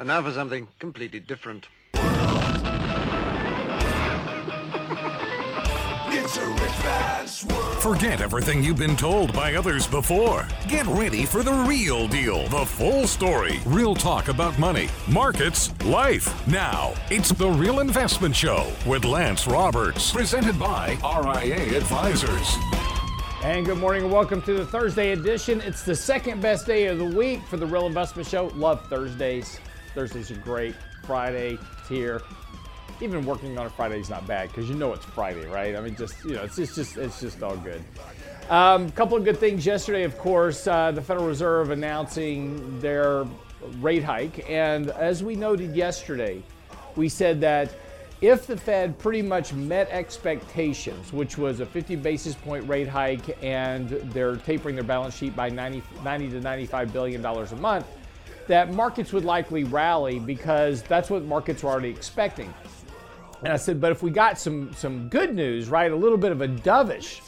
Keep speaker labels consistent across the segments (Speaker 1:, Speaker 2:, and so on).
Speaker 1: And now for something completely different.
Speaker 2: Forget everything you've been told by others before. Get ready for the real deal, the full story, real talk about money, markets, life. Now, it's The Real Investment Show with Lance Roberts, presented by RIA Advisors.
Speaker 3: And good morning and welcome to the Thursday edition. It's the second best day of the week for the Real Investment Show. Love Thursdays. Thursdays are great. Friday, here even working on a Friday is not bad because you know it's Friday, right? I mean, just you know, it's, it's just it's just all good. A um, couple of good things yesterday, of course, uh, the Federal Reserve announcing their rate hike, and as we noted yesterday, we said that if the Fed pretty much met expectations, which was a 50 basis point rate hike, and they're tapering their balance sheet by 90, 90 to 95 billion dollars a month, that markets would likely rally because that's what markets were already expecting. And I said, but if we got some some good news, right, a little bit of a dovish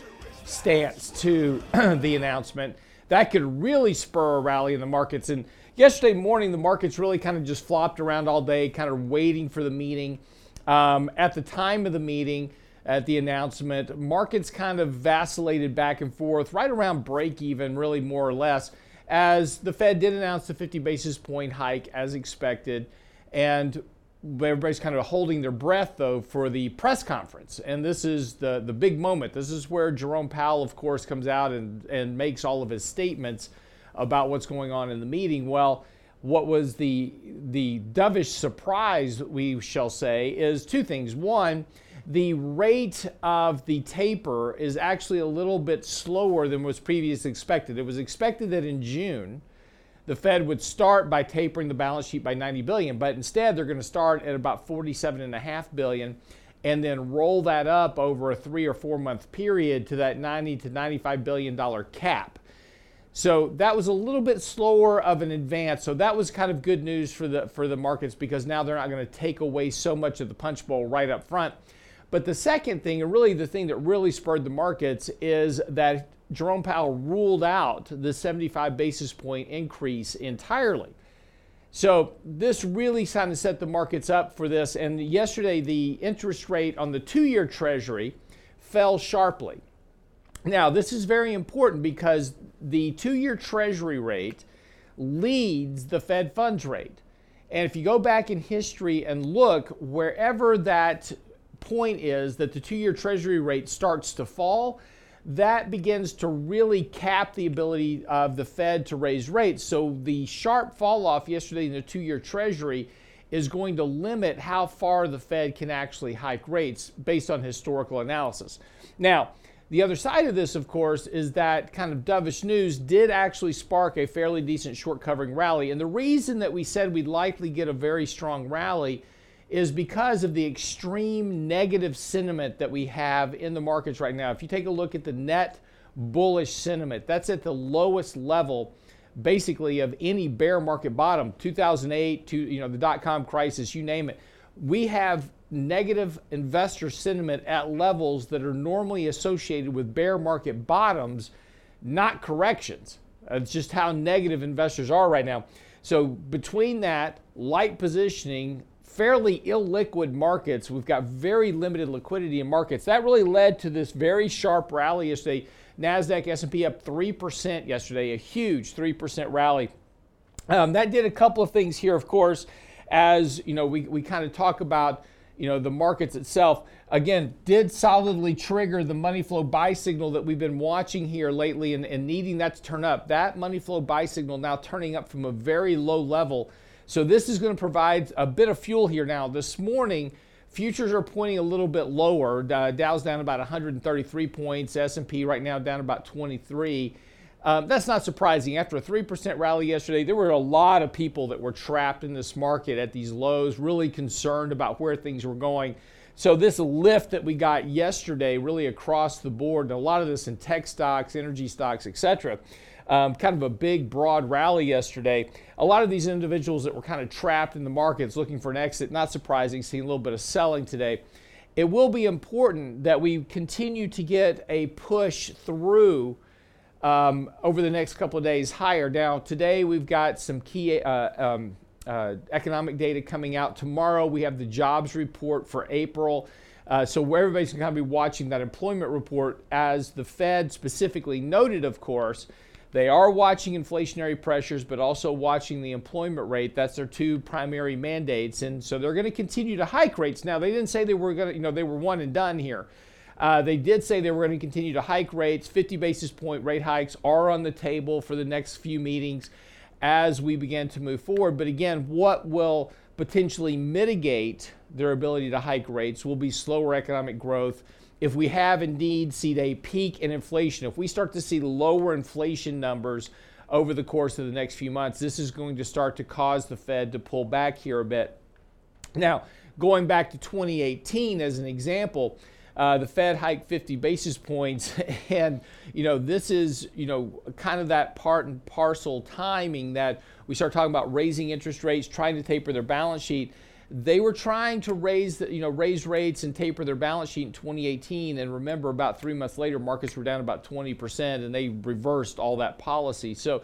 Speaker 3: stance to the announcement, that could really spur a rally in the markets. And yesterday morning, the markets really kind of just flopped around all day, kind of waiting for the meeting. Um, at the time of the meeting, at the announcement, markets kind of vacillated back and forth, right around break even, really more or less, as the Fed did announce the 50 basis point hike as expected. And everybody's kind of holding their breath though for the press conference. And this is the the big moment. This is where jerome powell of course comes out and and makes all of his statements about what's going on in the meeting. Well what was the the dovish surprise we shall say is two things. One the rate of the taper is actually a little bit slower than was previously expected it was expected that in june the Fed would start by tapering the balance sheet by 90 billion, but instead they're going to start at about 47.5 billion and then roll that up over a three or four month period to that 90 to 95 billion dollar cap. So that was a little bit slower of an advance. So that was kind of good news for the for the markets because now they're not going to take away so much of the punch bowl right up front. But the second thing, and really the thing that really spurred the markets, is that Jerome Powell ruled out the 75 basis point increase entirely. So this really kind of set the markets up for this. And yesterday, the interest rate on the two year Treasury fell sharply. Now, this is very important because the two year Treasury rate leads the Fed funds rate. And if you go back in history and look, wherever that point is that the two year Treasury rate starts to fall, that begins to really cap the ability of the Fed to raise rates. So the sharp fall off yesterday in the two year Treasury is going to limit how far the Fed can actually hike rates based on historical analysis. Now, the other side of this, of course, is that kind of dovish news did actually spark a fairly decent short covering rally. And the reason that we said we'd likely get a very strong rally is because of the extreme negative sentiment that we have in the markets right now. If you take a look at the net bullish sentiment, that's at the lowest level basically of any bear market bottom. 2008 to you know the dot com crisis you name it. We have negative investor sentiment at levels that are normally associated with bear market bottoms not corrections. It's just how negative investors are right now. So between that light positioning fairly illiquid markets. We've got very limited liquidity in markets. That really led to this very sharp rally yesterday. Nasdaq, S&P up 3% yesterday, a huge 3% rally. Um, that did a couple of things here, of course, as you know, we, we kind of talk about you know the markets itself again did solidly trigger the money flow buy signal that we've been watching here lately and, and needing that to turn up that money flow buy signal now turning up from a very low level so this is going to provide a bit of fuel here now. This morning, futures are pointing a little bit lower. Uh, Dow's down about 133 points. S&P right now down about 23. Um, that's not surprising. After a 3% rally yesterday, there were a lot of people that were trapped in this market at these lows, really concerned about where things were going. So this lift that we got yesterday, really across the board, and a lot of this in tech stocks, energy stocks, etc um, kind of a big, broad rally yesterday. A lot of these individuals that were kind of trapped in the markets looking for an exit, not surprising, seeing a little bit of selling today. It will be important that we continue to get a push through um, over the next couple of days higher. Now, today we've got some key uh, um, uh, economic data coming out tomorrow. We have the jobs report for April. Uh, so where everybody's going to be watching that employment report, as the Fed specifically noted, of course, they are watching inflationary pressures, but also watching the employment rate. That's their two primary mandates, and so they're going to continue to hike rates. Now, they didn't say they were going to, you know, they were one and done here. Uh, they did say they were going to continue to hike rates. 50 basis point rate hikes are on the table for the next few meetings as we begin to move forward. But again, what will potentially mitigate their ability to hike rates will be slower economic growth if we have indeed seen a peak in inflation, if we start to see lower inflation numbers over the course of the next few months, this is going to start to cause the Fed to pull back here a bit. Now, going back to 2018 as an example, uh, the Fed hiked 50 basis points, and you know this is you know kind of that part and parcel timing that we start talking about raising interest rates, trying to taper their balance sheet they were trying to raise you know raise rates and taper their balance sheet in 2018 and remember about three months later markets were down about 20% and they reversed all that policy. So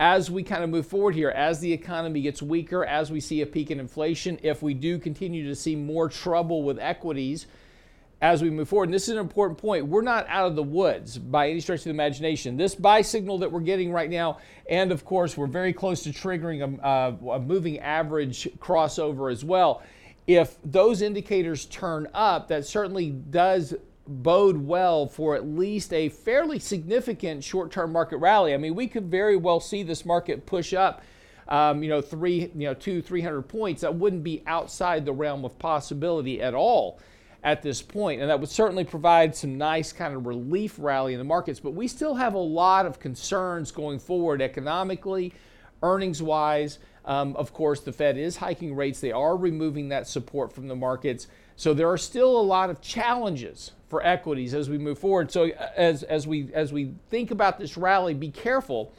Speaker 3: as we kind of move forward here as the economy gets weaker as we see a peak in inflation if we do continue to see more trouble with equities as we move forward. And this is an important point. We're not out of the woods by any stretch of the imagination. This buy signal that we're getting right now, and of course, we're very close to triggering a, uh, a moving average crossover as well. If those indicators turn up, that certainly does bode well for at least a fairly significant short-term market rally. I mean, we could very well see this market push up. Um, you know, three, you know, two, three hundred points. That wouldn't be outside the realm of possibility at all at this point, and that would certainly provide some nice kind of relief rally in the markets. But we still have a lot of concerns going forward economically, earnings wise. Um, of course, the Fed is hiking rates, they are removing that support from the markets. So there are still a lot of challenges for equities as we move forward. So as, as we as we think about this rally, be careful.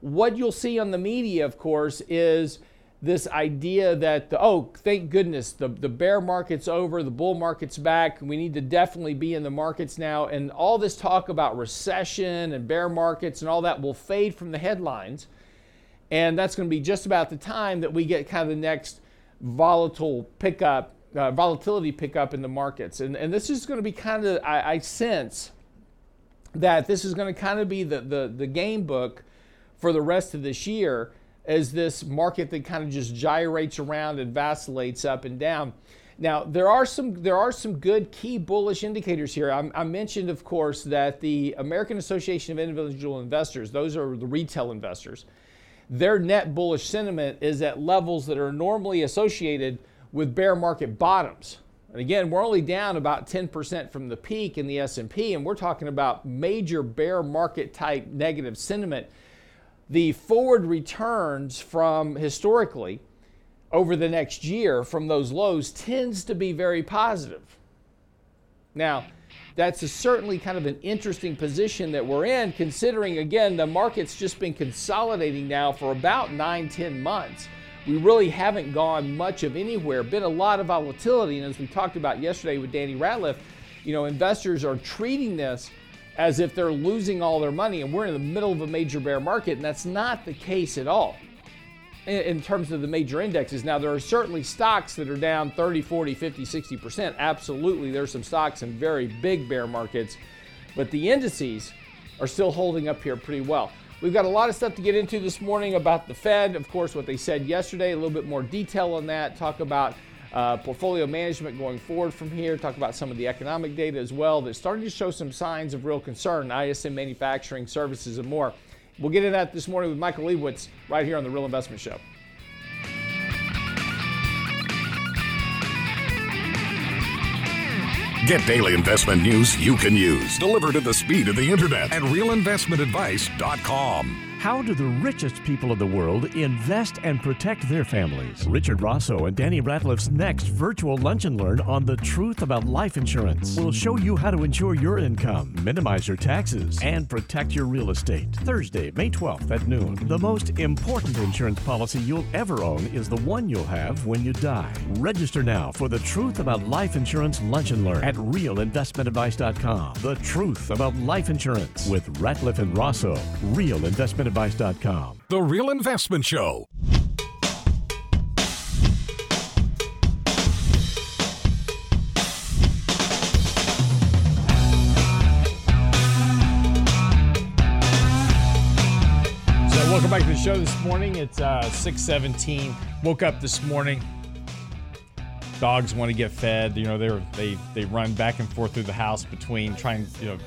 Speaker 3: What you'll see on the media, of course, is this idea that the, oh thank goodness the, the bear market's over the bull market's back we need to definitely be in the markets now. And all this talk about recession and bear markets and all that will fade from the headlines. And that's going to be just about the time that we get kind of the next volatile pickup uh, volatility pickup in the markets. And, and this is going to be kind of I, I sense that this is going to kind of be the, the, the game book for the rest of this year as this market that kind of just gyrates around and vacillates up and down. Now there are some there are some good key bullish indicators here. I, I, mentioned, of course, that the American Association of Individual Investors, those are the retail investors, their net bullish sentiment is at levels that are normally associated with bear market bottoms. And again, we're only down about 10% from the peak in the S&P, and we're talking about major bear market type negative sentiment the forward returns from historically over the next year from those lows tends to be very positive. Now, that's certainly kind of an interesting position that we're in, considering, again, the market's just been consolidating now for about nine, ten months. We really haven't gone much of anywhere, been a lot of volatility. And as we talked about yesterday with Danny Ratliff, you know, investors are treating this as if they're losing all their money and we're in the middle of a major bear market, and that's not the case at all in, terms of the major indexes. Now, there are certainly stocks that are down 30, 40, 50, 60%. Absolutely, there's some stocks in very big bear markets, but the indices are still holding up here pretty well. We've got a lot of stuff to get into this morning about the Fed, of course, what they said yesterday, a little bit more detail on that, talk about uh, portfolio management going forward from here, talk about some of the economic data as well that's starting to show some signs of real concern, ISM manufacturing, services, and more. We'll get into that this morning with Michael Lebowitz right here on The Real Investment Show.
Speaker 2: Get daily investment news you can use, delivered at the speed of the internet at realinvestmentadvice.com.
Speaker 4: How do the richest people of the world invest and protect their families? Richard Rosso and Danny Ratliff's next virtual lunch and learn on the truth about life insurance will show you how to insure your income, minimize your taxes, and protect your real estate. Thursday, May 12th at noon. The most important insurance policy you'll ever own is the one you'll have when you die. Register now for the truth about life insurance lunch and learn at realinvestmentadvice.com. The truth about life insurance with Ratliff and Rosso. Real Investment
Speaker 2: investmentadvice.com. The Real Investment Show.
Speaker 3: welcome back to the show this morning. It's uh, 6.17 woke up this morning. Dogs want to get fed. You know they they they run back and forth through the house between trying you know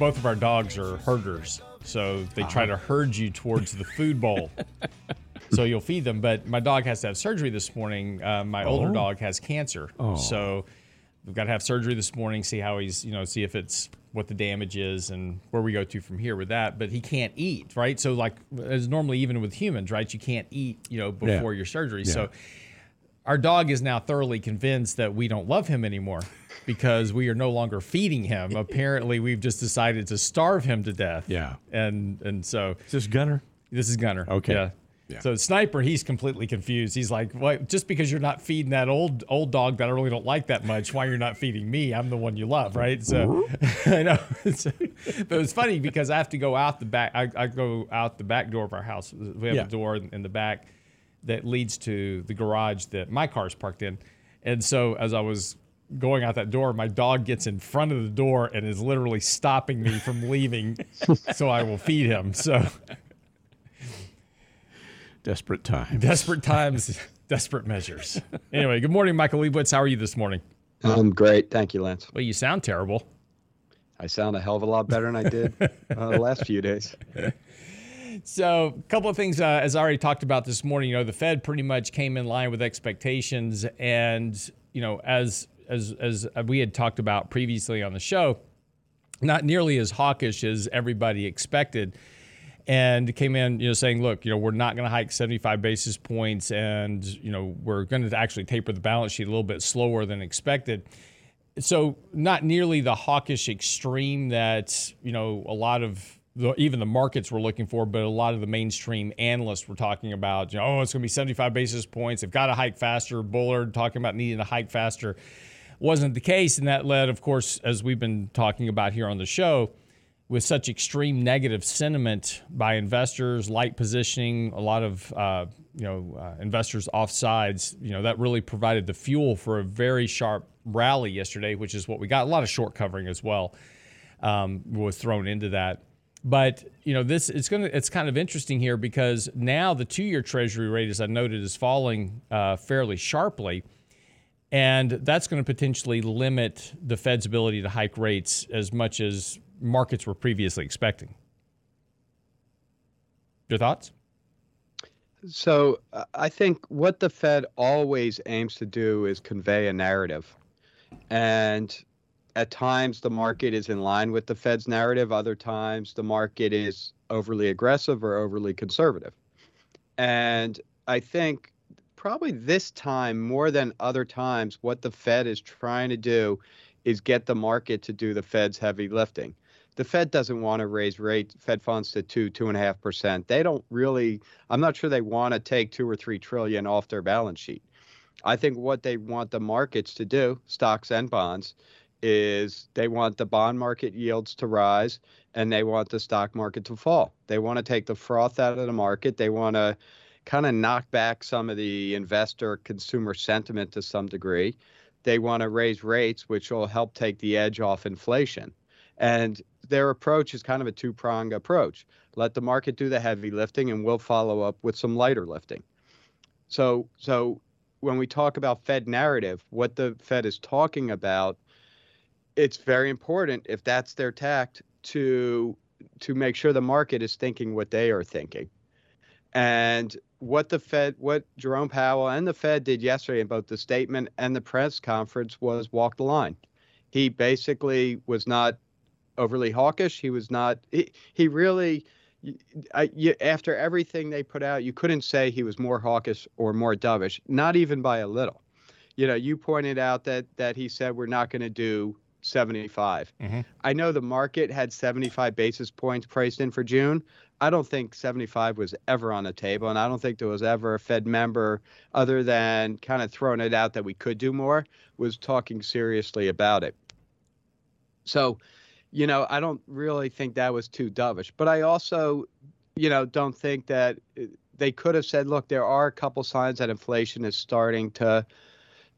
Speaker 3: both of our dogs are herders. So they try to herd you towards the food bowl. so you'll feed them. But my dog has to have surgery this morning. Uh, my older dog has cancer. So we've got to have surgery this morning, see how he's, you know, see if it's what the damage is and where we go to from here with that. But he can't eat, right? So like as normally even with humans, right? You can't eat, you know, before your surgery. So our dog is now thoroughly convinced that we don't love him anymore because we are no longer feeding him. Apparently, we've just decided to starve him to death.
Speaker 5: Yeah.
Speaker 3: And and so
Speaker 5: Is this Gunner?
Speaker 3: this is Gunner.
Speaker 5: Okay.
Speaker 3: Yeah.
Speaker 5: Yeah.
Speaker 3: So Sniper, he's completely confused. He's like, "What? Just because you're not feeding that old old dog that I really don't like that much, why you're not feeding me? I'm the one you love, right?" So I know. So- but it's funny because I have to go out the back. I, I go out the back door of our house. We have
Speaker 5: Yeah.
Speaker 3: a door in in the back that leads to the garage that my car's parked in. And so as I was going out that door, my dog gets in front of the door and is literally stopping me from leaving so I will feed him. So
Speaker 5: Desperate times.
Speaker 3: desperate times, desperate measures. Anyway, good morning, Michael Lebowitz. How are you this morning?
Speaker 6: I'm great. Thank you, Lance.
Speaker 3: Well, you sound terrible.
Speaker 6: I sound a hell of a lot better than I did uh, the last few days.
Speaker 3: So, a couple of things, uh, as I already talked about this morning, you know, the Fed pretty much came in line with expectations, and you know, as as as we had talked about previously on the show, not nearly as hawkish as everybody expected, and came in, you know, saying, look, you know, we're not going to hike 75 basis points, and you know, we're going to actually taper the balance sheet a little bit slower than expected. So not nearly the hawkish extreme that you know a lot of the, even the markets were looking for, but a lot of the mainstream analysts were talking about, you know, oh, it's going to be 75 basis points. They've got to hike faster. Bullard talking about needing to hike faster wasn't the case, and that led, of course, as we've been talking about here on the show, with such extreme negative sentiment by investors, light positioning, a lot of uh, you know uh, investors off sides. You know that really provided the fuel for a very sharp rally yesterday, which is what we got. A lot of short covering as well um, was thrown into that. But you know this it's going to it's kind of interesting here because now the two-year Treasury rate, as I noted, is falling uh, fairly sharply. And that's going to potentially limit the Fed's ability to hike rates as much as markets were previously expecting. Your thoughts?
Speaker 6: So uh, I think what the Fed always aims to do is convey a narrative. And at times the market is in line with the Fed's narrative, other times the market is overly aggressive or overly conservative. And I think probably this time more than other times, what the Fed is trying to do is get the market to do the Fed's heavy lifting. The Fed doesn't want to raise rate Fed funds to two, two and a half percent. They don't really. I'm not sure they want to take two or three trillion off their balance sheet. I think what they want the markets to do, stocks and bonds, is they want the bond market yields to rise and they want the stock market to fall. They want to take the froth out of the market. They want to kind of knock back some of the investor consumer sentiment to some degree. They want to raise rates, which will help take the edge off inflation. And their approach is kind of a two pronged approach. Let the market do the heavy lifting, and we'll follow up with some lighter lifting. So, so when we talk about Fed narrative, what the Fed is talking about, it's very important if that's their tact to to make sure the market is thinking what they are thinking. And what the Fed, what Jerome Powell and the Fed did yesterday in both the statement and the press conference was walk the line. He basically was not overly hawkish. He was not. He, he really. I, you, after everything they put out, you couldn't say he was more hawkish or more dovish, not even by a little. You know, you pointed out that that he said we're not going to do 75. I know the market had 75 basis points priced in for June. I don't think 75 was ever on the table, and I don't think there was ever a Fed member, other than kind of throwing it out that we could do more, was talking seriously about it. So, you know, I don't really think that was too dovish. But I also, you know, don't think that uh, they could have said, look, there are a couple signs that inflation is starting to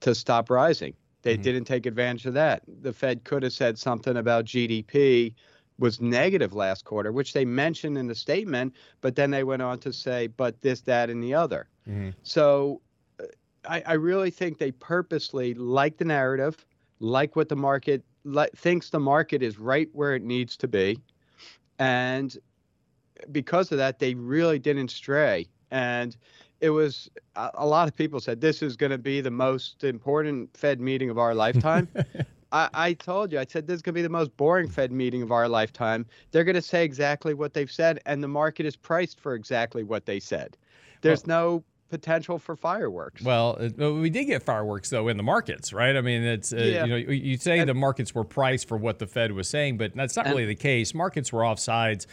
Speaker 6: to stop rising. They didn't take advantage of that. The Fed could have said something about GDP, was negative last quarter, which they mentioned in the statement, but then they went on to say, but this, that, and the other. Mm-hmm. So uh, I, I, really think they purposely like the narrative, like what the market like, thinks the market is right where it needs to be. And because of that, they really didn't stray. And it was a, a lot of people said this is going to be the most important Fed meeting of our lifetime. I, I told you, I said this is going to be the most boring Fed meeting of our lifetime. They're going to say exactly what they've said, and the market is priced for exactly what they said. There's well, no potential for fireworks.
Speaker 3: Well, we did get fireworks though in the markets, right? I mean, it's uh, yeah. you know you say and, the markets were priced for what the Fed was saying, but that's not and, really the case. Markets were off sides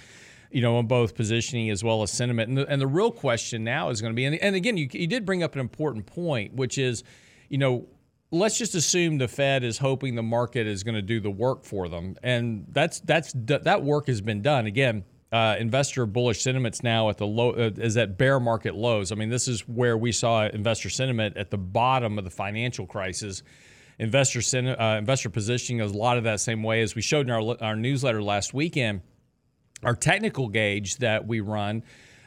Speaker 3: you know, on both positioning as well as sentiment. And the, and the real question now is going to be, and, and again, you, you did bring up an important point, which is, you know, let's just assume the Fed is hoping the market is going to do the work for them, and that's that's that work has been done. Again, uh, investor bullish sentiments now at the low uh, is at bear market lows. I mean, this is where we saw investor sentiment at the bottom of the financial crisis. Investor uh, investor positioning is a lot of that same way as we showed in our our newsletter last weekend. Our technical gauge that we run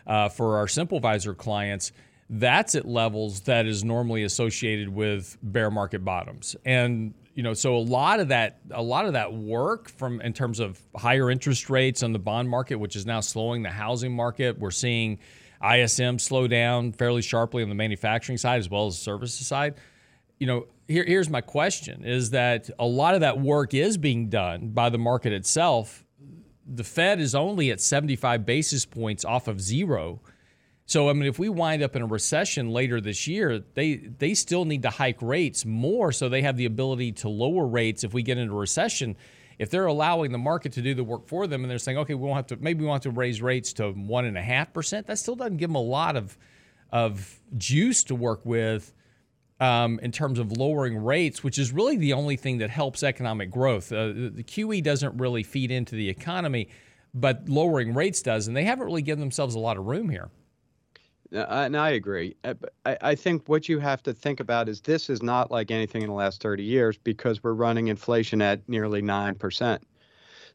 Speaker 3: uh, for our SimpleVisor clients that's at levels that is normally associated with bear market bottoms. And you know, so a lot of that a lot of that work from in terms of higher interest rates on the bond market, which is now slowing the housing market. We're seeing ISM slow down fairly sharply on the manufacturing side as well as the services side. You know, here, here's my question is that a lot of that work is being done by the market itself. The Fed is only at 75 basis points off of zero so I mean, if we wind up in a recession later this year, they they still need to hike rates more, so they have the ability to lower rates if we get into recession. If they're allowing the market to do the work for them, and they're saying, okay, we won't have to, maybe we want to raise rates to one and a half percent. That still doesn't give them a lot of of juice to work with. Um, in terms of lowering rates, which is really the only thing that helps economic growth. Uh, the QE doesn't really feed into the economy, but lowering rates does, and they haven't really given themselves a lot of room here.
Speaker 6: And I agree. Uh, I think what you have to think about is this is not like anything in the last 30 years because we're running inflation at nearly 9%.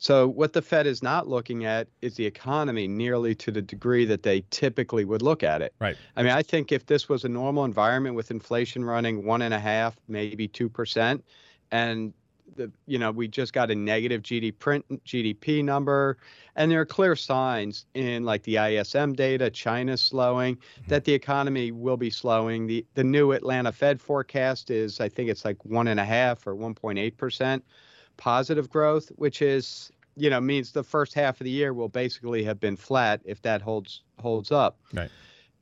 Speaker 6: So, what the Fed is not looking at is the economy nearly to the degree that they typically would look at it.
Speaker 3: Right.
Speaker 6: I mean, I think if this was a normal environment with inflation running one and a half, maybe 2%, and the you know we just got a negative GDP print GDP number, and there are clear signs in like the ISM data, China's slowing, mm-hmm. that the economy will be slowing. The the new Atlanta Fed forecast is I think it's like one and a half or 1.8 percent positive growth, which is you know means the first half of the year will basically have been flat if that holds holds up.
Speaker 3: Right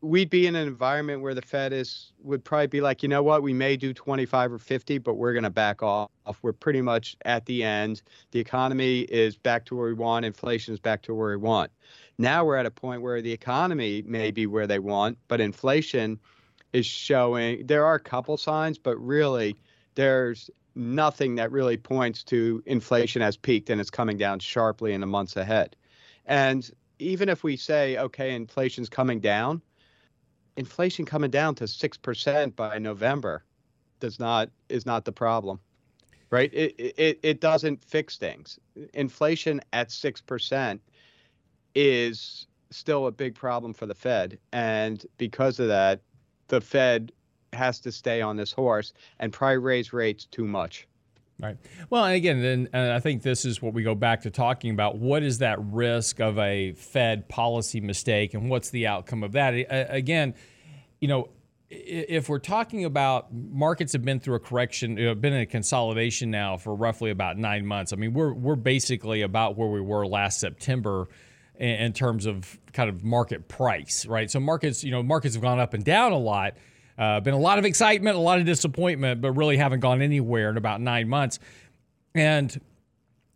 Speaker 6: we'd be in an environment where the Fed is would probably be like, you know what, we may do 25 or 50, but we're going to back off. We're pretty much at the end. The economy is back to where we want. Inflation is back to where we want. Now we're at a point where the economy may be where they want, but inflation is showing. There are a couple signs, but really, there's nothing that really points to inflation has peaked and it's coming down sharply in the months ahead. And even if we say, okay, inflation's coming down, inflation coming down to six percent by November does not is not the problem, right? It it it doesn't fix things. Inflation at six percent is still a big problem for the Fed, and because of that, the Fed has to stay on this horse and probably raise rates too much.
Speaker 3: Right. Well, and again, then and I think this is what we go back to talking about. What is that risk of a Fed policy mistake, and what's the outcome of that? Again, you know, if we're talking about markets have been through a correction, been in a consolidation now for roughly about nine months. I mean, we're we're basically about where we were last September in terms of kind of market price, right? So markets, you know, markets have gone up and down a lot. Uh, been a lot of excitement, a lot of disappointment, but really haven't gone anywhere in about nine months. And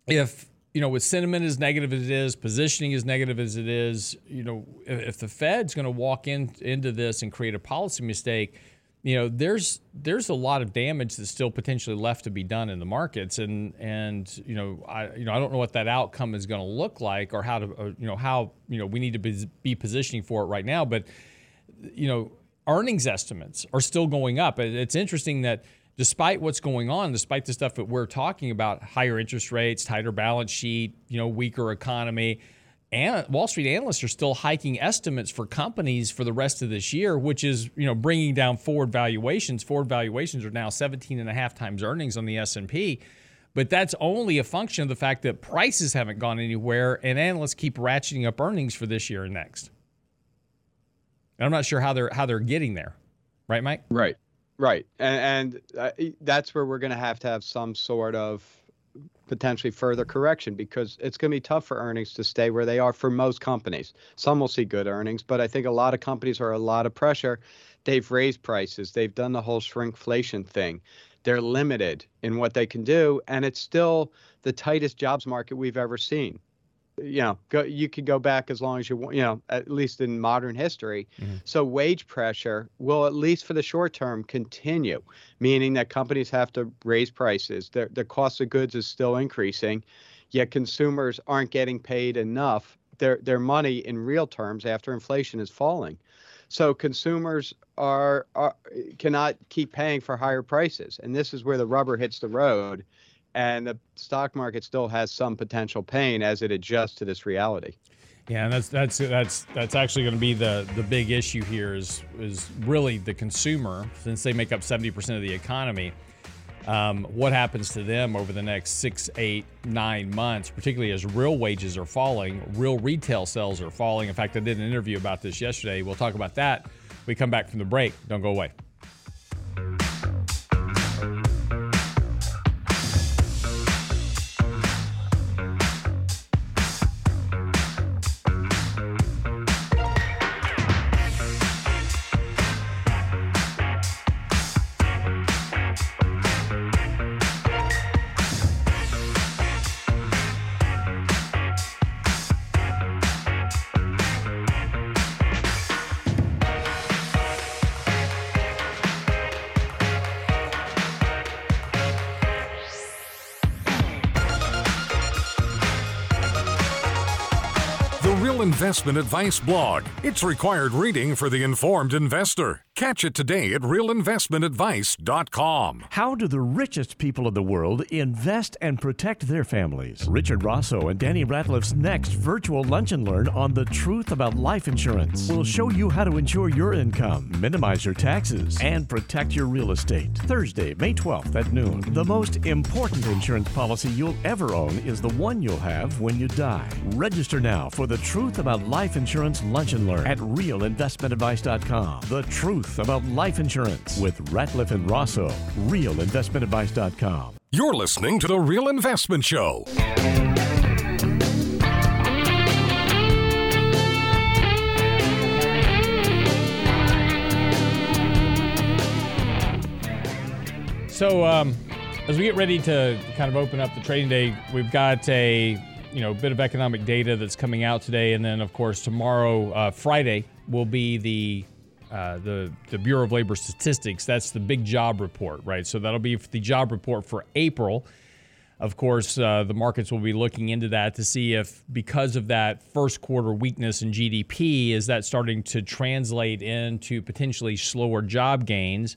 Speaker 3: if you know, with sentiment as negative as it is, positioning as negative as it is, you know, if, if the Fed's going to walk in into this and create a policy mistake, you know, there's there's a lot of damage that's still potentially left to be done in the markets, and and you know, I you know I don't know what that outcome is going to look like or how to or, you know how you know we need to be, be positioning for it right now, but you know, earnings estimates are still going up. It's interesting that despite what's going on, despite the stuff that we're talking about, higher interest rates, tighter balance sheet, you know, weaker economy, and Wall Street analysts are still hiking estimates for companies for the rest of this year, which is you know bringing down forward valuations. Forward valuations are now 17 and a half times earnings on the S&P, but that's only a function of the fact that prices haven't gone anywhere, and analysts keep ratcheting up earnings for this year and next. And I'm not sure how they're how they're getting there, right, Mike?
Speaker 6: Right, right, and, and uh, that's where we're going to have to have some sort of potentially further correction because it's going to be tough for earnings to stay where they are for most companies. Some will see good earnings, but I think a lot of companies are a lot of pressure. They've raised prices, they've done the whole shrinkflation thing. They're limited in what they can do, and it's still the tightest jobs market we've ever seen you know, go, you could go back as long as you want, you know, at least in modern history. Mm-hmm. So wage pressure will, at least for the short term, continue, meaning that companies have to raise prices. Their, the cost of goods is still increasing, yet consumers aren't getting paid enough. Their, their money in real terms after inflation is falling. So consumers are, are cannot keep paying for higher prices. And this is where the rubber hits the road and the stock market still has some potential pain as it adjusts to this reality.
Speaker 3: Yeah, and that's that's that's that's actually going to be the the big issue here is is really the consumer since they make up seventy percent of the economy. Um, what happens to them over the next six, eight, nine months, particularly as real wages are falling, real retail sales are falling. In fact, I did an interview about this yesterday. We'll talk about that. We come back from the break. Don't go away.
Speaker 2: Investment Advice blog. It's required reading for the informed investor. Catch it today at realinvestmentadvice.com.
Speaker 4: How do the richest people in the world invest and protect their families? Richard Rosso and Danny Ratliff's next virtual lunch and learn on the truth about life insurance will show you how to insure your income, minimize your taxes, and protect your real estate. Thursday, May 12th at noon. The most important insurance policy you'll ever own is the one you'll have when you die. Register now for the truth about life insurance lunch and learn at realinvestmentadvice.com. The truth truth about life insurance with Ratliff and Rosso. RealInvestmentAdvice.com.
Speaker 2: You're listening to The Real Investment Show.
Speaker 3: So, um, as we get ready to kind of open up the trading day, we've got a you know bit of economic data that's coming out today, and then of course tomorrow, uh, Friday, will be the uh, the the Bureau of Labor Statistics. That's the big job report, right? So that'll be the job report for April. Of course, uh, the markets will be looking into that to see if, because of that first quarter weakness in GDP, is that starting to translate into potentially slower job gains,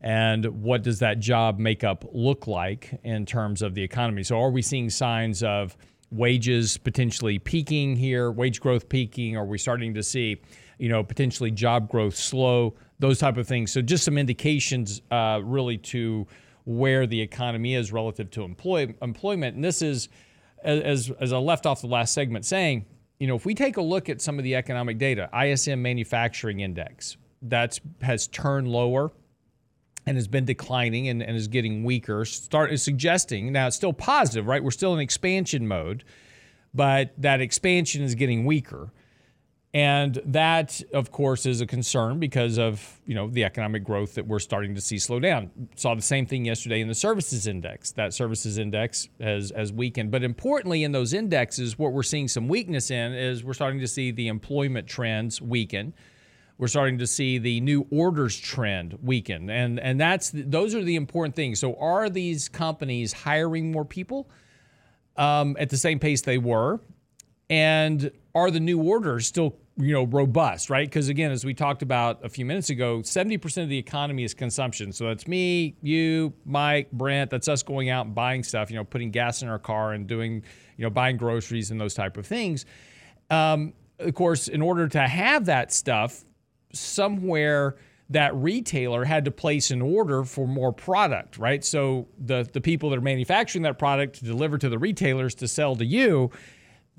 Speaker 3: and what does that job makeup look like in terms of the economy? So, are we seeing signs of wages potentially peaking here, wage growth peaking? Are we starting to see you know, potentially job growth slow, those type of things. So just some indications uh, really to where the economy is relative to employ, employment. And this is, as, as I left off the last segment saying, you know, if we take a look at some of the economic data, ISM manufacturing index, that has turned lower and has been declining and, and is getting weaker, start is suggesting now it's still positive, right? We're still in expansion mode, but that expansion is getting weaker. And that, of course, is a concern because of you know the economic growth that we're starting to see slow down. Saw the same thing yesterday in the services index. That services index has has weakened. But importantly, in those indexes, what we're seeing some weakness in is we're starting to see the employment trends weaken. We're starting to see the new orders trend weaken, and and that's those are the important things. So, are these companies hiring more people um, at the same pace they were? And are the new orders still you know robust right? Because again as we talked about a few minutes ago 70% of the economy is consumption. So that's me you mike brent that's us going out and buying stuff you know putting gas in our car and doing you know buying groceries and those type of things. Um, of course in order to have that stuff somewhere that retailer had to place an order for more product, right? So the the people that are manufacturing that product to deliver to the retailers to sell to you,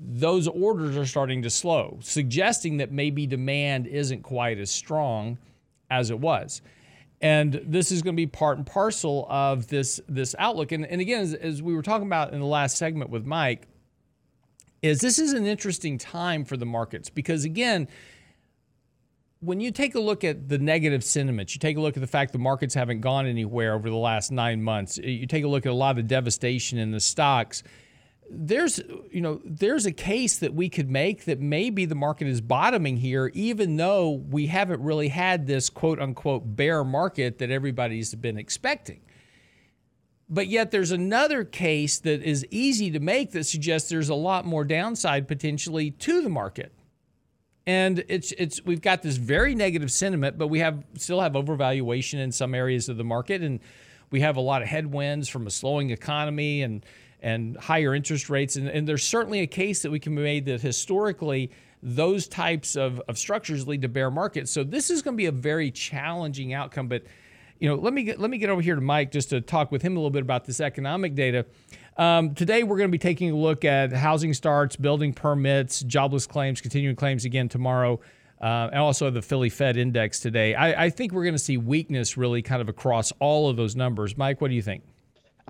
Speaker 3: those orders are starting to slow, suggesting that maybe demand isn't quite as strong as it was. And this is going to be part and parcel of this this outlook. And, and again, as, as we were talking about in the last segment with Mike, is this is an interesting time for the markets because again, when you take a look at the negative sentiments, you take a look at the fact the markets haven't gone anywhere over the last nine months, you take a look at a lot of the devastation in the stocks. There's, you know, there's a case that we could make that maybe the market is bottoming here, even though we haven't really had this quote unquote bear market that everybody's been expecting. But yet, there's another case that is easy to make that suggests there's a lot more downside potentially to the market and it's it's we've got this very negative sentiment, but we have still have overvaluation in some areas of the market, and we have a lot of headwinds from a slowing economy and and higher interest rates, and, and there's certainly a case that we can be made that historically those types of, of structures lead to bear markets. So this is going to be a very challenging outcome, but you know, let me get let me get over here to Mike just to talk with him a little bit about this economic data. Um, today, we're going to be taking a look at housing starts, building permits, jobless claims, continuing claims again tomorrow, uh, and also the Philly Fed index today. I, I think we're going to see weakness really kind of across all of those numbers. Mike, what do you think?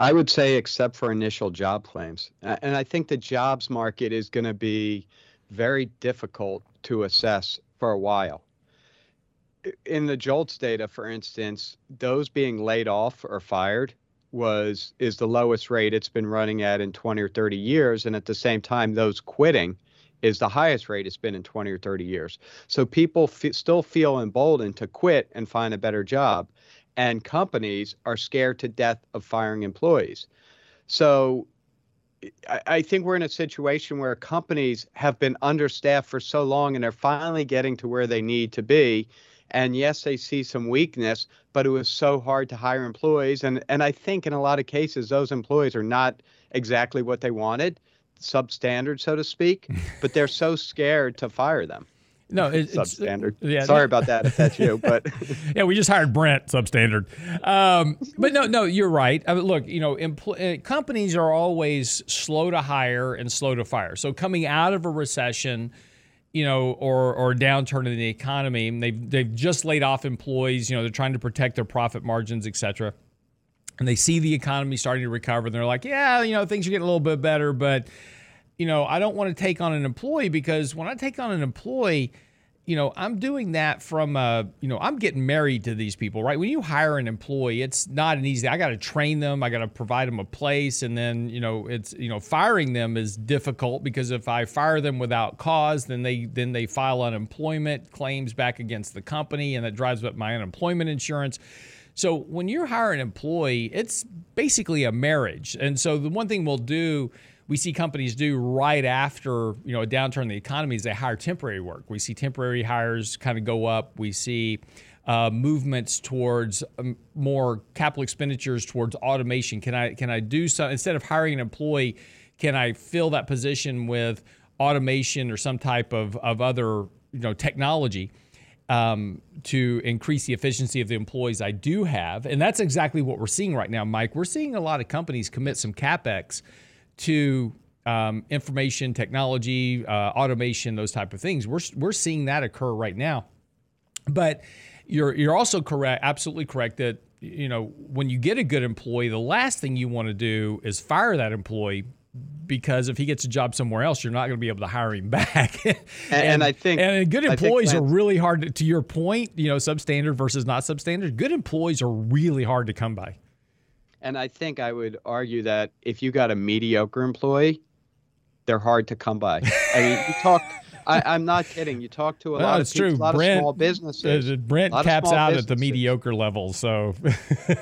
Speaker 6: I would say, except for initial job claims. And I think the jobs market is going to be very difficult to assess for a while. In the JOLTS data, for instance, those being laid off or fired was is the lowest rate it's been running at in 20 or 30 years and at the same time those quitting is the highest rate it's been in 20 or 30 years so people f- still feel emboldened to quit and find a better job and companies are scared to death of firing employees so I, I think we're in a situation where companies have been understaffed for so long and they're finally getting to where they need to be and yes, they see some weakness, but it was so hard to hire employees. And, and I think in a lot of cases, those employees are not exactly what they wanted, substandard, so to speak, but they're so scared to fire them.
Speaker 3: No, it,
Speaker 6: substandard. Yeah, Sorry about that if that's you, but
Speaker 3: yeah, we just hired Brent substandard. Um, but no, no, you're right. I mean, look, you know, empl- uh, companies are always slow to hire and slow to fire. So coming out of a recession, you know, or or downturn in the economy. They've they've just laid off employees. You know, they're trying to protect their profit margins, et cetera. And they see the economy starting to recover. And they're like, yeah, you know, things are getting a little bit better, but you know, I don't want to take on an employee because when I take on an employee, you know, I'm doing that from, you know, I'm getting married to these people, right? When you hire an employee, it's not an easy. I got to train them. I got to provide them a place, and then, you know, it's, you know, firing them is difficult because if I fire them without cause, then they then they file unemployment claims back against the company, and that drives up my unemployment insurance. So when you hire an employee, it's basically a marriage, and so the one thing we'll do we see companies do right after you know a downturn in the economy is they hire temporary work. We see temporary hires kind of go up. We see uh, movements towards um, more capital expenditures towards automation. Can I can I do so instead of hiring an employee? Can I fill that position with automation or some type of of other you know technology? Um, to increase the efficiency of the employees I do have. And that's exactly what we're seeing right now, Mike. We're seeing a lot of companies commit some capex to um, information technology, uh, automation, those type of things. We're we're seeing that occur right now. But you're you're also correct, absolutely correct that you know when you get a good employee, the last thing you want to do is fire that employee because if he gets a job somewhere else, you're not going to be able to hire him back.
Speaker 6: and, and, I think
Speaker 3: and good employees are really hard to, to your point. You know, substandard versus not substandard. Good employees are really hard to come by.
Speaker 6: And I think I would argue that if you got a mediocre employee, they're hard to come by. I mean, you talk. I, am not kidding. You talk to a lot
Speaker 3: of
Speaker 6: people,
Speaker 3: true.
Speaker 6: a lot
Speaker 3: Brent,
Speaker 6: of small businesses.
Speaker 3: Uh, Brent caps out businesses. at the mediocre level. So,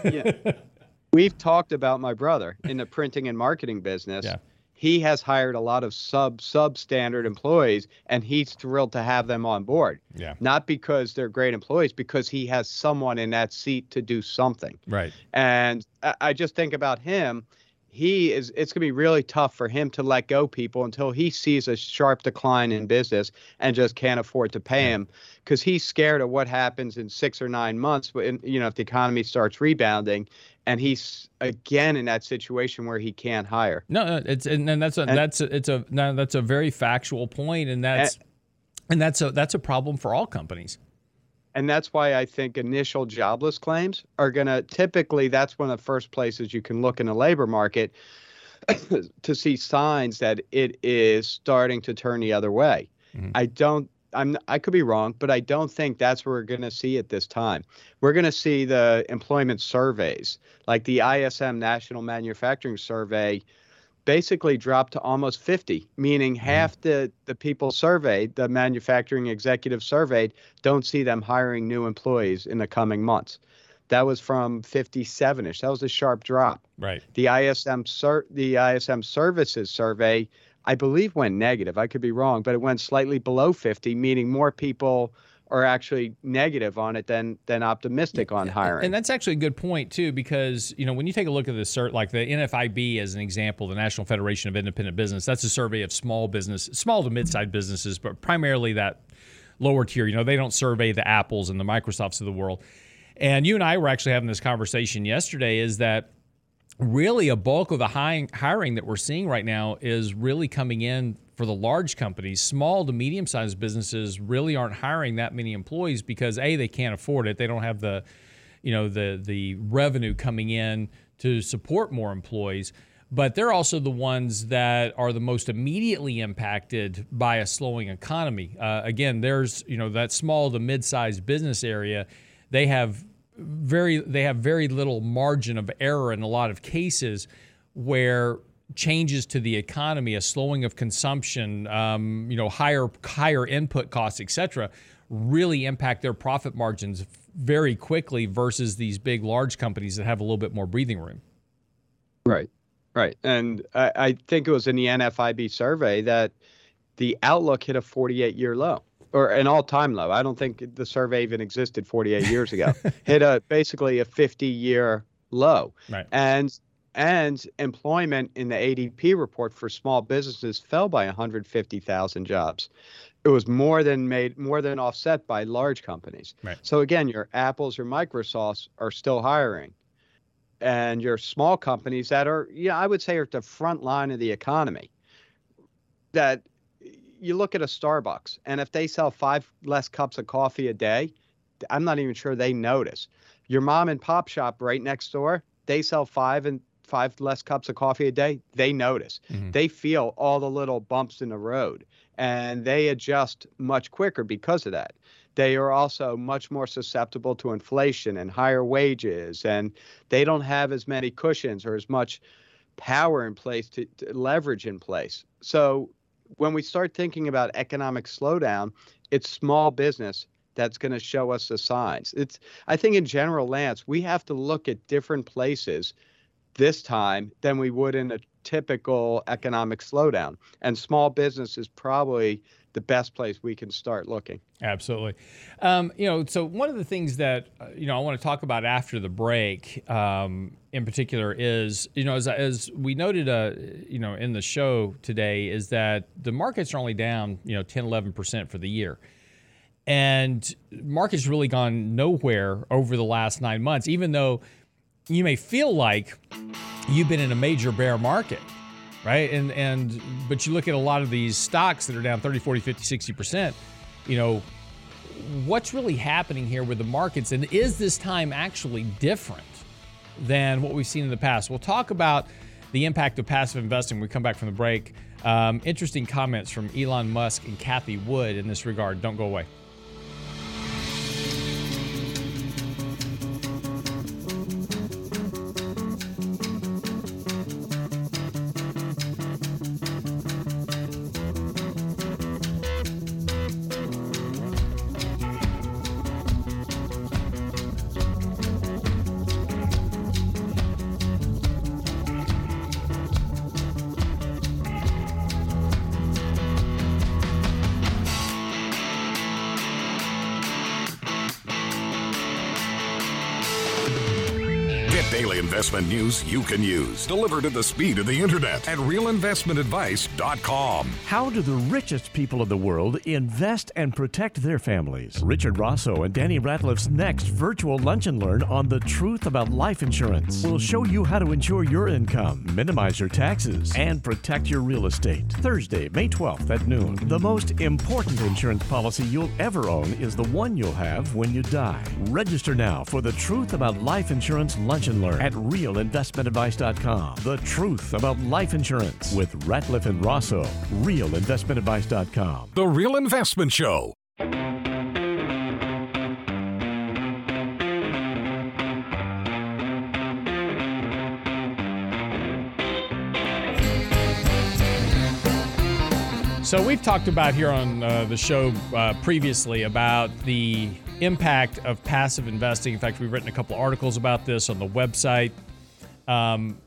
Speaker 6: yeah. we've talked about my brother in the printing and marketing business.
Speaker 3: Yeah.
Speaker 6: He has hired a lot of sub substandard employees and he's thrilled to have them on board.
Speaker 3: Yeah.
Speaker 6: Not because they're great employees, because he has someone in that seat to do something.
Speaker 3: Right.
Speaker 6: And I, I just think about him. He is it's gonna be really tough for him to let go people until he sees a sharp decline in business and just can't afford to pay him because he's scared of what happens in six or nine months when you know if the economy starts rebounding and he's again in that situation where he can't hire.
Speaker 3: No, no, it's and, and that's a
Speaker 6: And-
Speaker 3: that's a, it's a no, that's a very factual point, and eh that's and that's a that's a problem for all companies.
Speaker 6: And that's why I think initial jobless claims are going to typically, that's one of the first places you can look in the labor market to see signs that it is starting to turn the other way.
Speaker 3: Mhm.
Speaker 6: I don't, I'm, I could be wrong, but I don't think that's what we're going to see at this time. We're going to see the employment surveys, like the ISM National Manufacturing Survey, basically dropped to almost 50, meaning mm-hmm. half the, the people surveyed, the manufacturing executive surveyed, don't see them hiring new employees in the coming months. That was from 57ish. That was a sharp drop.
Speaker 3: Right.
Speaker 6: The ISM ser- the ISM services survey, I believe, went negative. I could be wrong, but it went slightly below 50, meaning more people are actually negative on it than than optimistic on hiring.
Speaker 3: And that's actually a good point too, because you know when you take a look at the cert, like the NFIB as an example, the National Federation of Independent Business, that's a survey of small business, small to mid-sized businesses, but primarily that lower tier. You know, they don't survey the Apples and the Microsofts of the world. And you and I were actually having this conversation yesterday. Is that really a bulk of the hi- hiring that we're seeing right now is really coming in for the large companies. Small to medium sized businesses really aren't hiring that many employees because a they can't afford it. They don't have the you know the the revenue coming in to support more employees. But they're also the ones that are the most immediately impacted by a slowing economy. Uh, again, there's you know that small to mid-sized business area. They have very they have very little margin of error in a lot of cases where changes to the economy, a slowing of consumption, um, you know, higher higher input costs, et cetera, really impact their profit margins very quickly versus these big large companies that have a little bit more breathing room.
Speaker 6: Right, right. And I, I think it was in the NFIB survey that the outlook hit a 48 year low or an all time low. I don't think the survey even existed 48 years ago. hit a basically a 50 year low.
Speaker 3: Right.
Speaker 6: And and employment in the ADP report for small businesses fell by 150,000 jobs. It was more than made more than offset by large companies.
Speaker 3: Right.
Speaker 6: So again, your Apples, your Microsofts are still hiring and your small companies that are, yeah, I would say are at the front line of the economy. That you look at a Starbucks, and if they sell five less cups of coffee a day, I'm not even sure they notice. Your mom and pop shop right next door, they sell five and five less cups of coffee a day. They notice.
Speaker 3: Mhm.
Speaker 6: They feel all the little bumps in the road, and they adjust much quicker because of that they are also much more susceptible to inflation and higher wages and they don't have as many cushions or as much power in place to, to leverage in place so when we start thinking about economic slowdown it's small business that's going to show us the signs. It's i think in general lance we have to look at different places this time than we would in a typical economic slowdown. And small business is probably the best place we can start looking.
Speaker 3: Absolutely. Um, you know, so one of the things that uh, you know I want to talk about after the break, um, in particular, is you know as, as we noted, uh, you know, in the show today, is that the markets are only down you know 10, 11 percent for the year, and markets really gone nowhere over the last nine months, even though you may feel like you've been in a major bear market right? And and but you look at a lot of these stocks that are down 30 40 50 60% you know what's really happening here with the markets and is this time actually different than what we've seen in the past? We'll talk about the impact of passive investing when we come back from the break. Um, interesting comments from elon musk and Cathie wood in this regard. Don't go away
Speaker 2: investment news you can use, delivered at the speed of the internet at realinvestmentadvice.com.
Speaker 4: How do the richest people of the world invest and protect their families? Richard Rosso and Danny Ratliff's next virtual lunch and learn on the truth about life insurance We'll show you how to insure your income, minimize your taxes, and protect your real estate. Thursday, May 12th at noon. The most important insurance policy you'll ever own is the one you'll have when you die. Register now for the truth about life insurance lunch and learn at realinvestmentadvice.com. The truth about life insurance with Ratliff and Rosso. Realinvestmentadvice.com.
Speaker 2: The Real Investment Show.
Speaker 3: So we've talked about here on uh, the show uh, previously about the impact of passive investing. In fact, we've written a couple articles about this on the website. Um,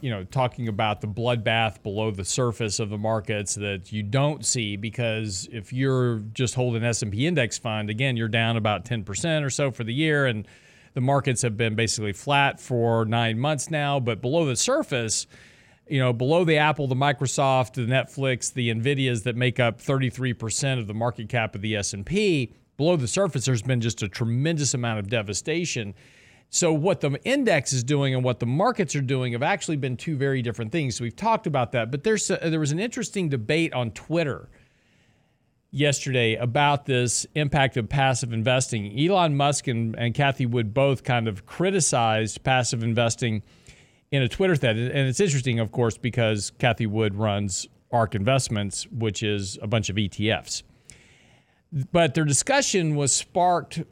Speaker 3: you know, talking about the bloodbath below the surface of the markets that you don't see because if you're just holding S&P index fund, again, you're down about 10% or so for the year and the markets have been basically flat for 9 months now, but below the surface, you know, below the Apple, the Microsoft, the Netflix, the Nvidias that make up 33% of the market cap of the S&P, below the surface there's been just a tremendous amount of devastation. So what the index is doing and what the markets are doing have actually been two very different things. So we've talked about that, but there's a, there was an interesting debate on Twitter yesterday about this impact of passive investing. Elon Musk and, and Cathie Wood both kind of criticized passive investing in a Twitter thread. And it's interesting, of course, because Cathie Wood runs ARK Investments, which is a bunch of ETFs. But their discussion was sparked,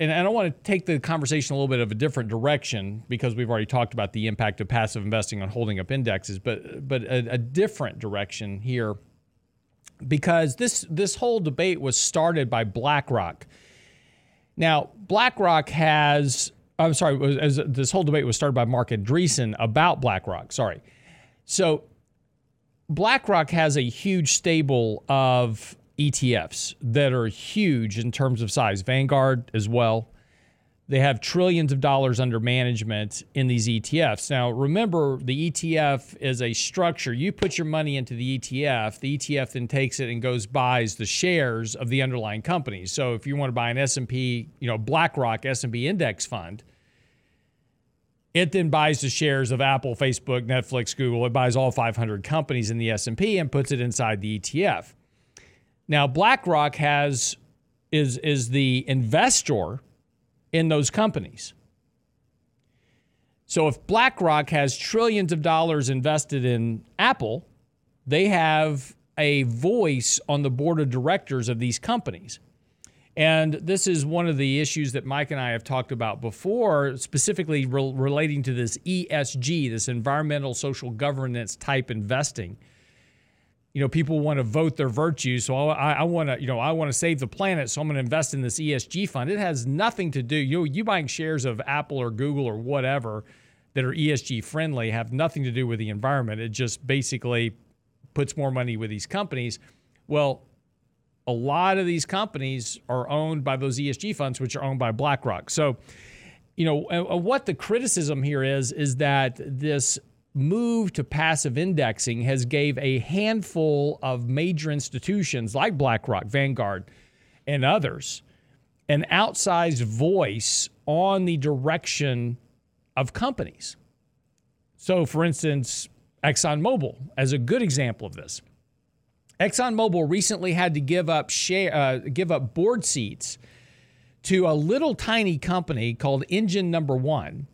Speaker 3: and I don't want to take the conversation a little bit of a different direction because we've already talked about the impact of passive investing on holding up indexes, but but a, a different direction here because this this whole debate was started by BlackRock. Now, BlackRock has I'm sorry, as this whole debate was started by Marc Andreessen about BlackRock. Sorry. So BlackRock has a huge stable of ETFs that are huge in terms of size. Vanguard as well. They have trillions of dollars under management in these ETFs. Now, remember, the ETF is a structure. You put your money into the ETF. The ETF then takes it and goes buys the shares of the underlying companies. So, if you want to buy an S&P, you know, BlackRock S&P index fund, it then buys the shares of Apple, Facebook, Netflix, Google. It buys all 500 companies in the S&P and puts it inside the ETF. Now, BlackRock has is is the investor in those companies. So if BlackRock has trillions of dollars invested in Apple, they have a voice on the board of directors of these companies. And this is one of the issues that Mike and I have talked about before, specifically re- relating to this ESG, this environmental social governance type investing you know, people want to vote their virtues. So I, I want to, you know, I want to save the planet. So I'm going to invest in this ESG fund. It has nothing to do. You know, you buying shares of Apple or Google or whatever that are ESG friendly have nothing to do with the environment. It just basically puts more money with these companies. Well, a lot of these companies are owned by those ESG funds, which are owned by BlackRock. So, you know, what the criticism here is, is that this move to passive indexing has gave a handful of major institutions like BlackRock, Vanguard, and others an outsized voice on the direction of companies. So, for instance, ExxonMobil, as a good example of this, ExxonMobil recently had to give up share, uh, give up board seats to a little tiny company called Engine Number One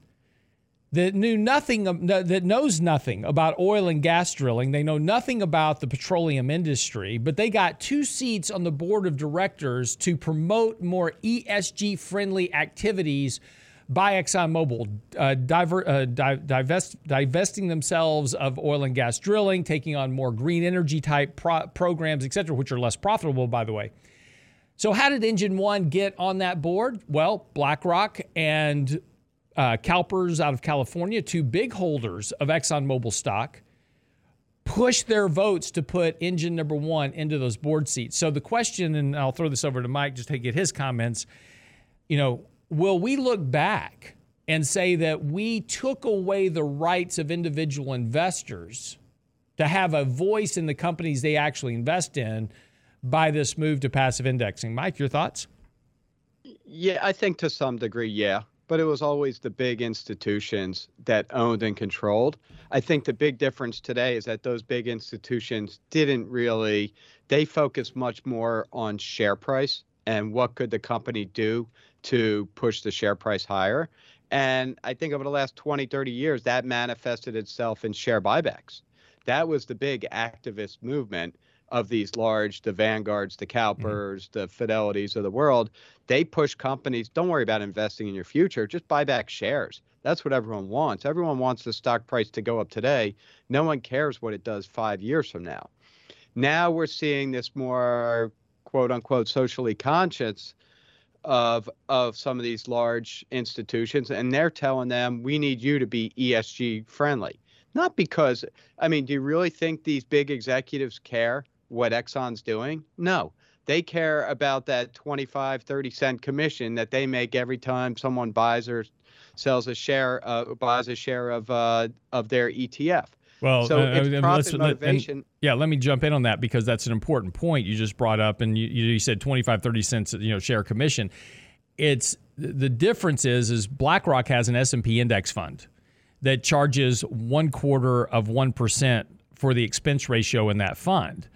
Speaker 3: that knew nothing that knows nothing about oil and gas drilling. They know nothing about the petroleum industry, but they got two seats on the board of directors to promote more ESG friendly activities by ExxonMobil, uh, diver, uh, divest, divesting themselves of oil and gas drilling, taking on more green energy type pro- programs, et cetera, which are less profitable, by the way. So, how did Engine One get on that board? Well, BlackRock and uh, CalPERS out of California, two big holders of ExxonMobil stock, push their votes to put engine number one into those board seats. So the question, and I'll throw this over to Mike just to get his comments, you know, will we look back and say that we took away the rights of individual investors to have a voice in the companies they actually invest in by this move to passive indexing. Mike, your thoughts?
Speaker 6: Yeah, I think to some degree, yeah. But it was always the big institutions that owned and controlled. I think the big difference today is that those big institutions didn't really, they focused much more on share price and what could the company do to push the share price higher. And I think over the last 20, 30 years, that manifested itself in share buybacks. That was the big activist movement of these large, the Vanguards, the. CalPERS, mm-hmm. the Fidelities of the world, they push companies, don't worry about investing in your future, just buy back shares. That's what everyone wants. Everyone wants the stock price to go up today. No one cares what it does five years from now. Now we're seeing this more quote unquote socially conscious of of some of these large institutions and they're telling them we need you to be ESG friendly. Not because I mean, do you really think these big executives care what Exxon's doing? No. They care about that 25, 30 cent commission that they make every time someone buys or sells a share, uh, buys a share of uh, of their ETF.
Speaker 3: Well, so uh, it's profit motivation. Yeah, let me jump in on that because that's an important point you just brought up, and you, you said 25, 30 cents, you know, share commission. It's the difference is is BlackRock has an S and P index fund that charges one quarter of one percent for the expense ratio in that fund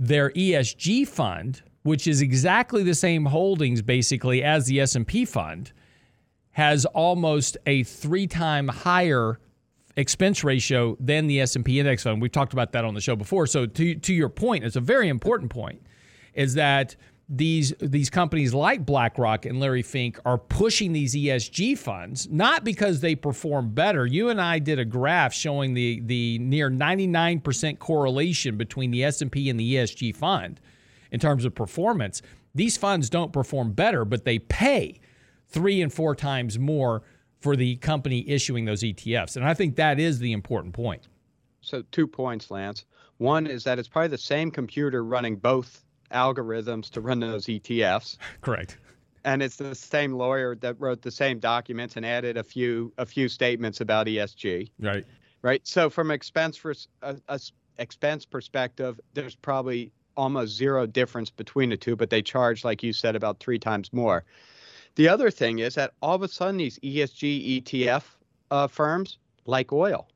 Speaker 3: their ESG fund, which is exactly the same holdings basically as the S&P fund, has almost a 3-time higher expense ratio than the S&P index fund. We've talked about that on the show before. So to to your point, it's a very important point is that these these companies like BlackRock and Larry Fink are pushing these ESG funds not because they perform better. You and I did a graph showing the the near 99% correlation between the S&P and the ESG fund in terms of performance. These funds don't perform better, but they pay 3 and 4 times more for the company issuing those ETFs. And I think that is the important point.
Speaker 6: So two points, Lance. One is that it's probably the same computer running both algorithms to run those ETFs.
Speaker 3: Correct.
Speaker 6: And it's the same lawyer that wrote the same documents and added a few a few statements about ESG.
Speaker 3: Right.
Speaker 6: Right. So from expense for a, expense perspective, there's probably almost zero difference between the two, but they charge, like you said, about three times more. The other thing is that all of a sudden these ESG ETF uh, firms like oil.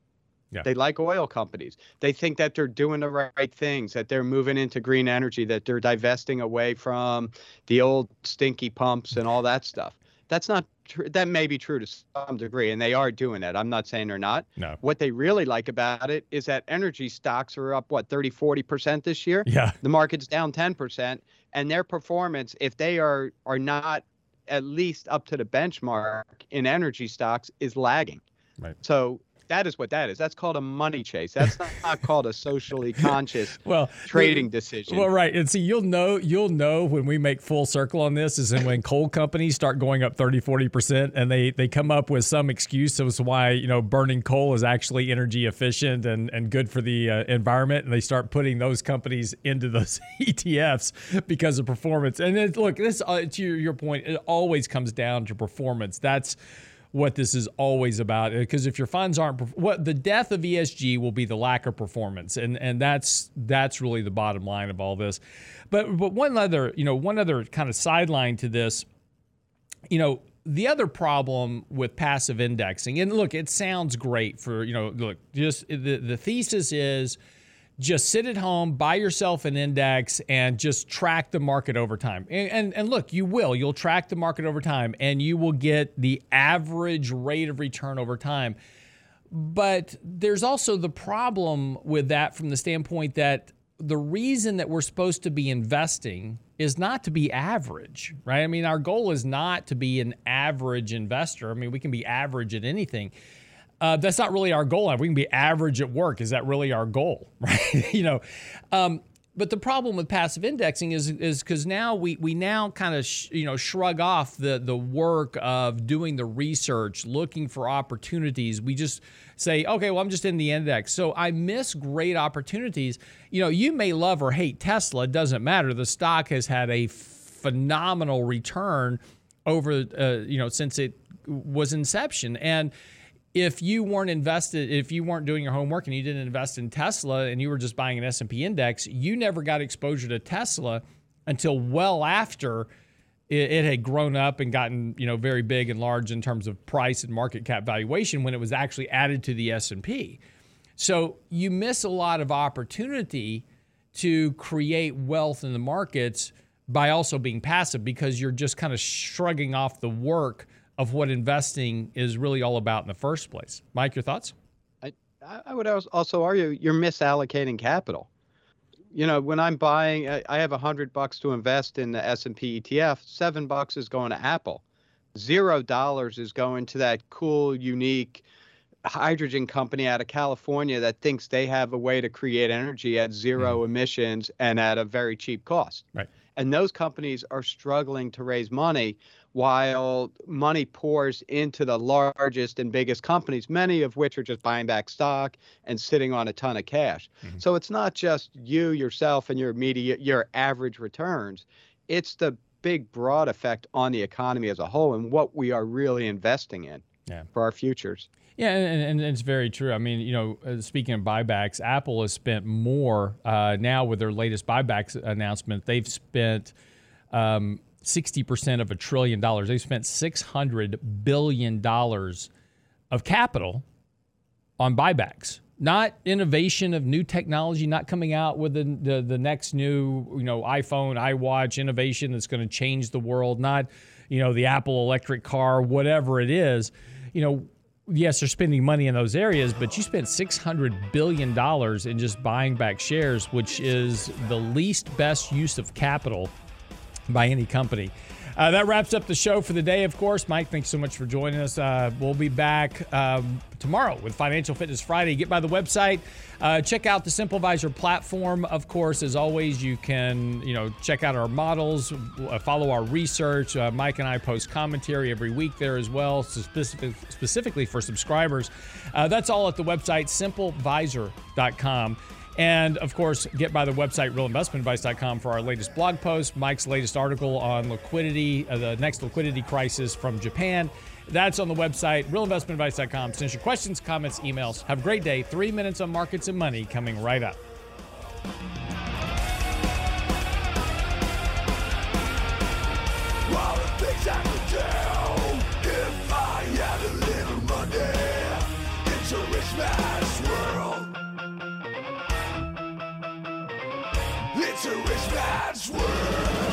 Speaker 6: Yeah. They like oil companies. They think that they're doing the right things, that they're moving into green energy, that they're divesting away from the old stinky pumps and all that stuff. That's not true. That may be true to some degree, and they are doing it. I'm not saying they're not.
Speaker 3: No.
Speaker 6: What they really like about it is that energy stocks are up, what, 30, 40% this year?
Speaker 3: Yeah.
Speaker 6: The market's down 10%, and their performance, if they are are not at least up to the benchmark in energy stocks, is lagging.
Speaker 3: Right.
Speaker 6: So that is what that is. That's called a money chase. That's not, not called a socially conscious
Speaker 3: well
Speaker 6: trading decision.
Speaker 3: Well, right. And see, you'll know you'll know when we make full circle on this is when coal companies start going up 30, 40% and they they come up with some excuse as to why, you know, burning coal is actually energy efficient and, and good for the uh, environment and they start putting those companies into those ETFs because of performance. And it, look, this uh, to your, your point, it always comes down to performance. That's what this is always about. Uh, because if your funds aren't, what the death of ESG will be the lack of performance, and and that's that's really the bottom line of all this. But but one other you know one other kind of sideline to this, you know. The other problem with passive indexing, and look, it sounds great for, you know, look, just the, the thesis is just sit at home, buy yourself an index, and just track the market over time. And, and, and, look, you will. You'll track the market over time, and you will get the average rate of return over time. But there's also the problem with that from the standpoint that the reason that we're supposed to be investing is not to be average, right? I mean, our goal is not to be an average investor. I mean, we can be average at anything uh, that's not really our goal. We can be average at work. Is that really our goal, right? you know, um, but the problem with passive indexing is is because now we we now kind of sh- you know shrug off the the work of doing the research, looking for opportunities. We just say, okay, well, I'm just in the index, so I miss great opportunities. You know, you may love or hate Tesla. It doesn't matter. The stock has had a phenomenal return over uh, you know since it was inception. And if you weren't invested, if you weren't doing your homework and you didn't invest in Tesla and you were just buying an S&P index, you never got exposure to Tesla until well after it, it, had grown up and gotten you know very big and large in terms of price and market cap valuation when it was actually added to the S&P. So you miss a lot of opportunity to create wealth in the markets by also being passive because you're just kind of shrugging off the work of what investing is really all about in the first place. Mike, your thoughts?
Speaker 6: I, I would also argue you're misallocating capital. You know, when I'm buying, I have a hundred bucks to invest in the S&P ETF. Seven bucks is going to Apple. Zero dollars is going to that cool, unique hydrogen company out of California that thinks they have a way to create energy at 0 mm. emissions and at a very cheap cost.
Speaker 3: Right.
Speaker 6: And those companies are struggling to raise money while money pours into the largest and biggest companies, many of which are just buying back stock and sitting on a ton of cash. Mm-hmm. So it's not just you, yourself, and your immediate, your average returns. It's the big, broad effect on the economy as a whole and what we are really investing in yeah. for our futures.
Speaker 3: Yeah, and, and, it's very true. I mean, you know, uh, speaking of buybacks, Apple has spent more uh, now with their latest buybacks announcement. They've spent um, 60% of a trillion dollars. They've spent $600 billion of capital on buybacks. Not innovation of new technology, not coming out with the, the, the next new, you know, iPhone, iWatch innovation that's going to change the world, not, you know, the Apple electric car, whatever it is. You know, yes, they're spending money in those areas, but you spent $600 billion in just buying back shares, which is the least best use of capital by any company. Uh, that wraps up the show for the day, of course. Mike, thanks so much for joining us. Uh, we'll be back um, tomorrow with Financial Fitness Friday. Get by the website, uh, check out the SimpleVisor platform. Of course, as always, you can you know check out our models, uh, follow our research. Uh, Mike and I post commentary every week there as well, specific, specifically for subscribers. Uh, that's all at the website simplevisor.com. And of course, get by the website realinvestmentadvice.com for our latest blog post, Mike's latest article on liquidity, uh, the next liquidity crisis from Japan. That's on the website, realinvestmentadvice.com. Send your questions, comments, emails. Have a great day. Three minutes on markets and money coming right up. It's a rich man's world.